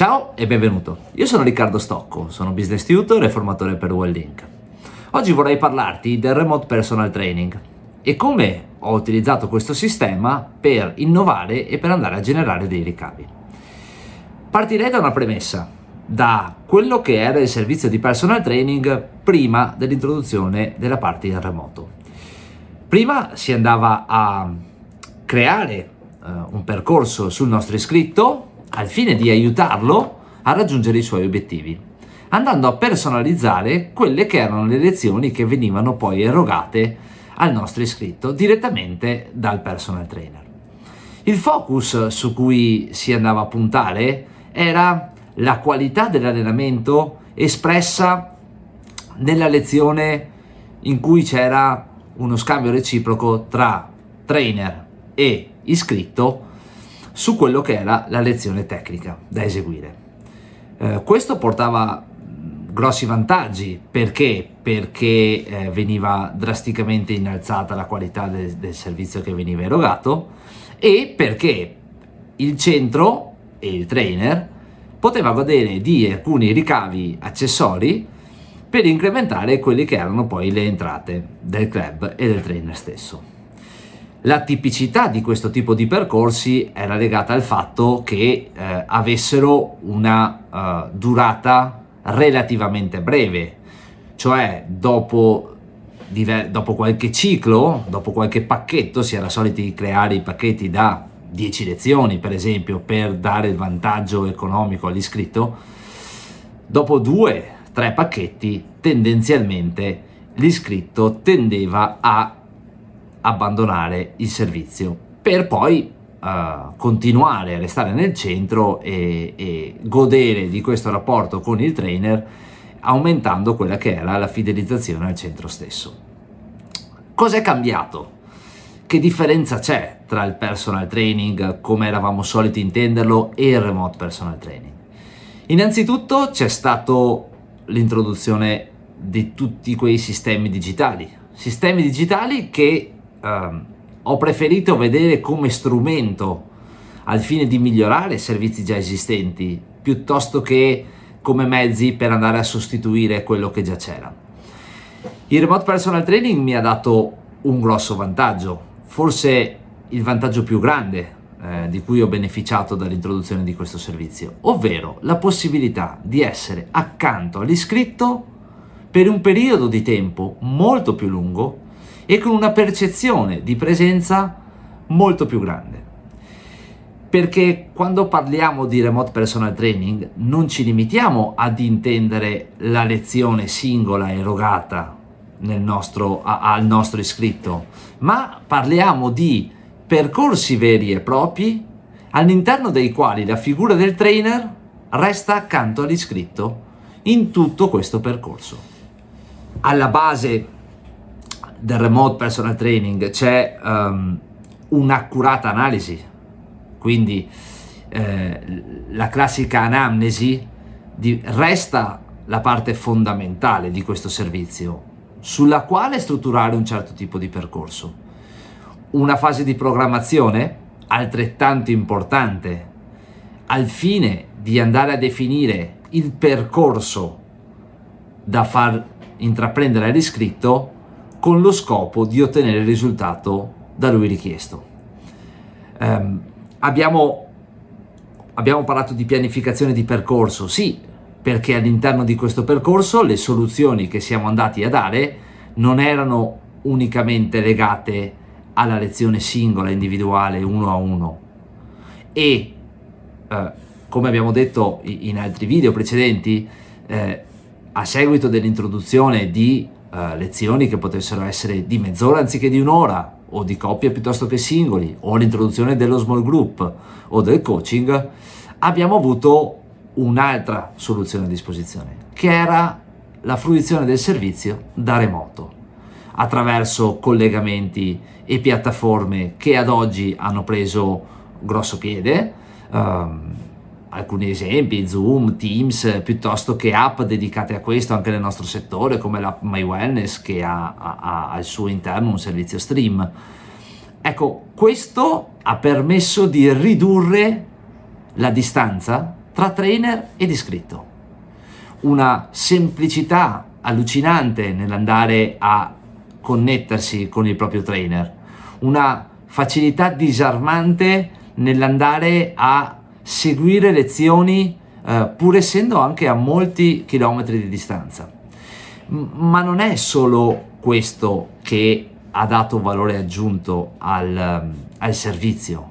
Ciao e benvenuto. Io sono Riccardo Stocco, sono business tutor e formatore per Wellink. Oggi vorrei parlarti del remote personal training e come ho utilizzato questo sistema per innovare e per andare a generare dei ricavi. Partirei da una premessa, da quello che era il servizio di personal training prima dell'introduzione della parte in remoto. Prima si andava a creare uh, un percorso sul nostro iscritto al fine di aiutarlo a raggiungere i suoi obiettivi, andando a personalizzare quelle che erano le lezioni che venivano poi erogate al nostro iscritto direttamente dal personal trainer. Il focus su cui si andava a puntare era la qualità dell'allenamento espressa nella lezione in cui c'era uno scambio reciproco tra trainer e iscritto su quello che era la lezione tecnica da eseguire. Eh, questo portava grossi vantaggi perché? Perché eh, veniva drasticamente innalzata la qualità de- del servizio che veniva erogato e perché il centro e il trainer poteva godere di alcuni ricavi accessori per incrementare quelle che erano poi le entrate del club e del trainer stesso. La tipicità di questo tipo di percorsi era legata al fatto che eh, avessero una uh, durata relativamente breve, cioè dopo, diver- dopo qualche ciclo, dopo qualche pacchetto, si era soliti creare i pacchetti da 10 lezioni per esempio per dare il vantaggio economico all'iscritto, dopo due, tre pacchetti tendenzialmente l'iscritto tendeva a abbandonare il servizio per poi uh, continuare a restare nel centro e, e godere di questo rapporto con il trainer aumentando quella che era la fidelizzazione al centro stesso. Cos'è cambiato? Che differenza c'è tra il personal training come eravamo soliti intenderlo e il remote personal training? Innanzitutto c'è stato l'introduzione di tutti quei sistemi digitali, sistemi digitali che ehm, ho preferito vedere come strumento al fine di migliorare servizi già esistenti piuttosto che come mezzi per andare a sostituire quello che già c'era. Il remote personal training mi ha dato un grosso vantaggio, forse il vantaggio più grande eh, di cui ho beneficiato dall'introduzione di questo servizio, ovvero la possibilità di essere accanto all'iscritto per un periodo di tempo molto più lungo e con una percezione di presenza molto più grande. Perché quando parliamo di remote personal training non ci limitiamo ad intendere la lezione singola erogata nostro, a, al nostro iscritto, ma parliamo di percorsi veri e propri all'interno dei quali la figura del trainer resta accanto all'iscritto in tutto questo percorso. Alla base del remote personal training c'è um, un'accurata analisi, quindi eh, la classica anamnesi di, resta la parte fondamentale di questo servizio, sulla quale strutturare un certo tipo di percorso. Una fase di programmazione altrettanto importante al fine di andare a definire il percorso da far intraprendere all'iscritto con lo scopo di ottenere il risultato da lui richiesto. Um, abbiamo, abbiamo parlato di pianificazione di percorso, sì, perché all'interno di questo percorso le soluzioni che siamo andati a dare non erano unicamente legate alla lezione singola, individuale, uno a uno. E eh, come abbiamo detto in altri video precedenti, eh, a seguito dell'introduzione di uh, lezioni che potessero essere di mezz'ora anziché di un'ora, o di coppia piuttosto che singoli, o l'introduzione dello small group o del coaching, abbiamo avuto un'altra soluzione a disposizione, che era la fruizione del servizio da remoto, attraverso collegamenti e piattaforme che ad oggi hanno preso grosso piede. Um, alcuni esempi, Zoom, Teams, piuttosto che app dedicate a questo anche nel nostro settore, come l'app My Wellness che ha, ha al suo interno un servizio stream. Ecco, questo ha permesso di ridurre la distanza tra trainer ed iscritto. Una semplicità allucinante nell'andare a connettersi con il proprio trainer, una facilità disarmante nell'andare a seguire lezioni eh, pur essendo anche a molti chilometri di distanza. Ma non è solo questo che ha dato valore aggiunto al, um, al servizio,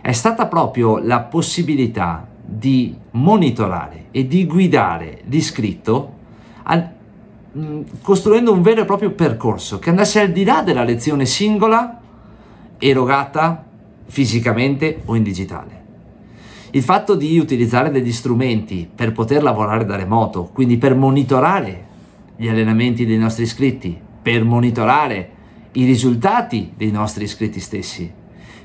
è stata proprio la possibilità di monitorare e di guidare l'iscritto al, mm, costruendo un vero e proprio percorso che andasse al di là della lezione singola erogata fisicamente o in digitale. Il fatto di utilizzare degli strumenti per poter lavorare da remoto, quindi per monitorare gli allenamenti dei nostri iscritti, per monitorare i risultati dei nostri iscritti stessi,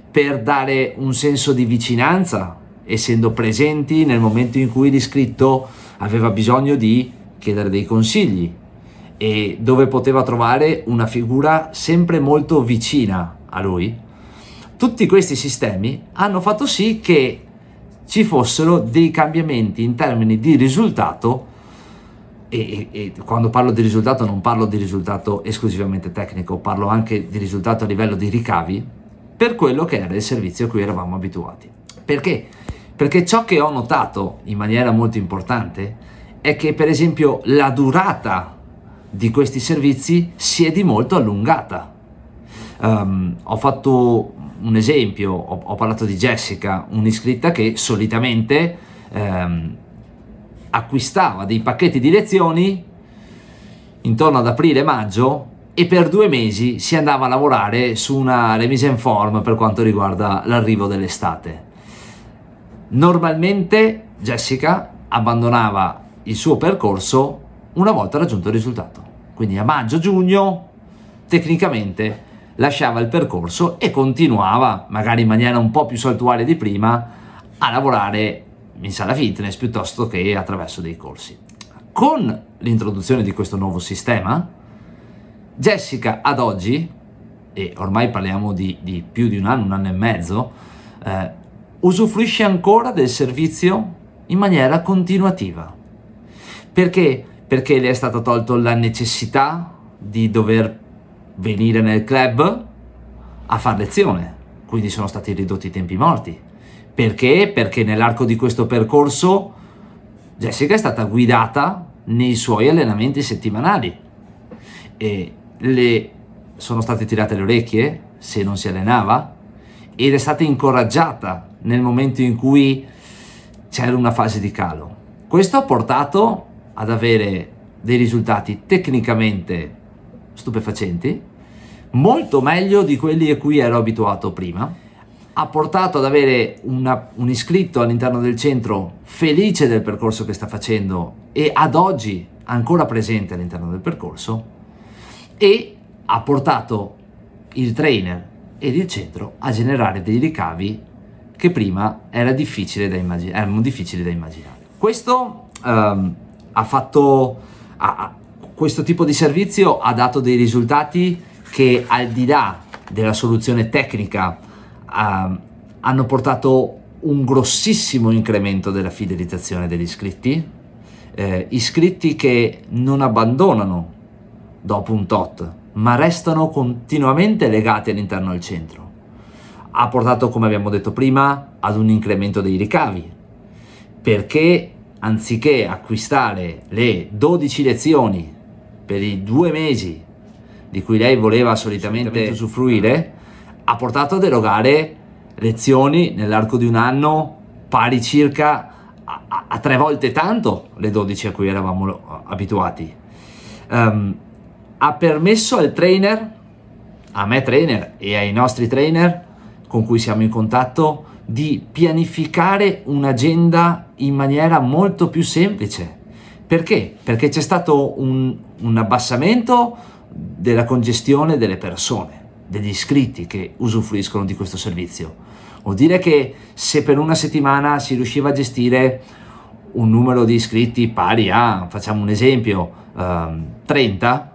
per dare un senso di vicinanza, essendo presenti nel momento in cui l'iscritto aveva bisogno di chiedere dei consigli e dove poteva trovare una figura sempre molto vicina a lui. Tutti questi sistemi hanno fatto sì che ci fossero dei cambiamenti in termini di risultato e, e, quando parlo di risultato non parlo di risultato esclusivamente tecnico, parlo anche di risultato a livello di ricavi per quello che era il servizio a cui eravamo abituati. Perché? Perché ciò che ho notato in maniera molto importante è che per esempio la durata di questi servizi si è di molto allungata. Um, ho fatto un esempio, ho, ho, parlato di Jessica, un'iscritta che solitamente um, acquistava dei pacchetti di lezioni intorno ad aprile-maggio e per due mesi si andava a lavorare su una remise in form per quanto riguarda l'arrivo dell'estate. Normalmente Jessica abbandonava il suo percorso una volta raggiunto il risultato. Quindi a maggio-giugno tecnicamente lasciava il percorso e continuava, magari in maniera un po' più saltuaria di prima, a lavorare in sala fitness piuttosto che attraverso dei corsi. Con l'introduzione di questo nuovo sistema, Jessica ad oggi, e ormai parliamo di, di più di un anno, un anno e mezzo, eh, usufruisce ancora del servizio in maniera continuativa. Perché? Perché le è stata tolta la necessità di dover venire nel club a fare lezione, quindi sono stati ridotti i tempi morti perché? Perché nell'arco di questo percorso Jessica è stata guidata nei suoi allenamenti settimanali e le sono state tirate le orecchie se non si allenava ed è stata incoraggiata nel momento in cui c'era una fase di calo. Questo ha portato ad avere dei risultati tecnicamente stupefacenti, molto meglio di quelli a cui ero abituato prima ha portato ad avere una, un iscritto all'interno del centro felice del percorso che sta facendo e ad oggi ancora presente all'interno del percorso e ha portato il trainer ed il centro a generare dei ricavi che prima era difficile da immagin- erano difficili da immaginare. Questo um, ha fatto, ha, questo tipo di servizio ha dato dei risultati che al di là della soluzione tecnica uh, hanno portato un grossissimo incremento della fidelizzazione degli iscritti, eh, iscritti che non abbandonano dopo un tot, ma restano continuamente legati all'interno del centro. Ha portato, come abbiamo detto prima, ad un incremento dei ricavi, perché anziché acquistare le 12 lezioni per i due mesi di cui lei voleva solitamente usufruire, ha portato ad erogare lezioni nell'arco di un anno pari circa a, a, a tre volte tanto le 12 a cui eravamo abituati. Um, ha permesso al trainer, a me trainer e ai nostri trainer con cui siamo in contatto, di pianificare un'agenda in maniera molto più semplice. Perché? Perché c'è stato un, un abbassamento della congestione delle persone degli iscritti che usufruiscono di questo servizio. Vuol dire che se per una settimana si riusciva a gestire un numero di iscritti pari a, facciamo un esempio, um, 30,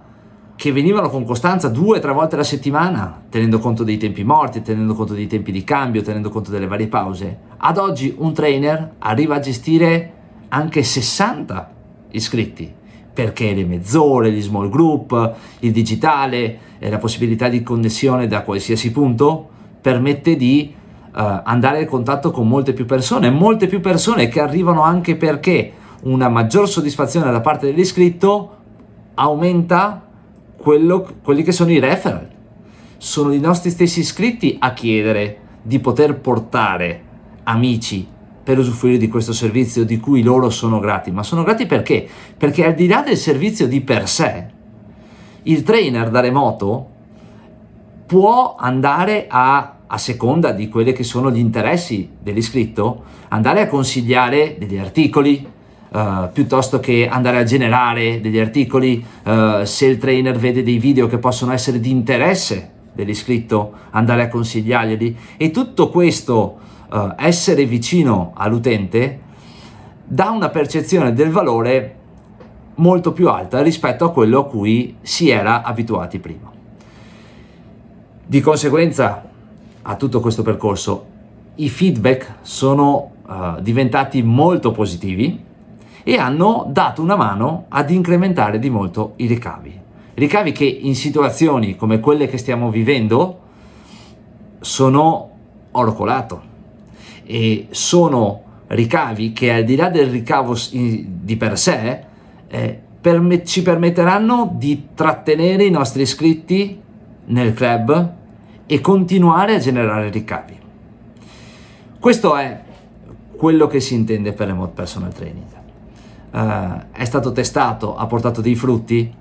che venivano con costanza due o tre volte alla settimana, tenendo conto dei tempi morti, tenendo conto dei tempi di cambio, tenendo conto delle varie pause, ad oggi un trainer arriva a gestire anche 60 iscritti, perché le mezz'ore, gli small group, il digitale e la possibilità di connessione da qualsiasi punto permette di uh, andare in contatto con molte più persone, molte più persone che arrivano anche perché una maggior soddisfazione da parte dell'iscritto aumenta quello, quelli che sono i referral. Sono i nostri stessi iscritti a chiedere di poter portare amici per usufruire di questo servizio di cui loro sono grati. Ma sono grati perché? Perché al di là del servizio di per sé, il trainer da remoto può andare a, a seconda di quelli che sono gli interessi dell'iscritto, andare a consigliare degli articoli, Uh, piuttosto che andare a generare degli articoli, uh, se il trainer vede dei video che possono essere di interesse dell'iscritto, andare a consigliarglieli e tutto questo uh, essere vicino all'utente dà una percezione del valore molto più alta rispetto a quello a cui si era abituati prima. Di conseguenza a tutto questo percorso i feedback sono uh, diventati molto positivi e hanno dato una mano ad incrementare di molto i ricavi. Ricavi che in situazioni come quelle che stiamo vivendo sono oro colato e sono ricavi che al di là del ricavo di per sé eh, perm- ci permetteranno di trattenere i nostri iscritti nel club e continuare a generare ricavi. Questo è quello che si intende per remote personal training. Uh, è stato testato, ha portato dei frutti,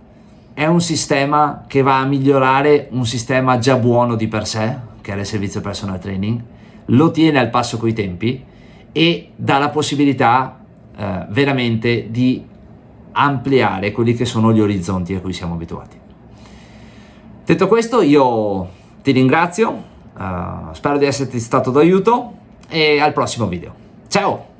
è un sistema che va a migliorare un sistema già buono di per sé, che è il servizio personal training, lo tiene al passo coi tempi e dà la possibilità eh, veramente di ampliare quelli che sono gli orizzonti a cui siamo abituati. Detto questo, io ti ringrazio, uh, spero di esserti stato d'aiuto e al prossimo video. Ciao!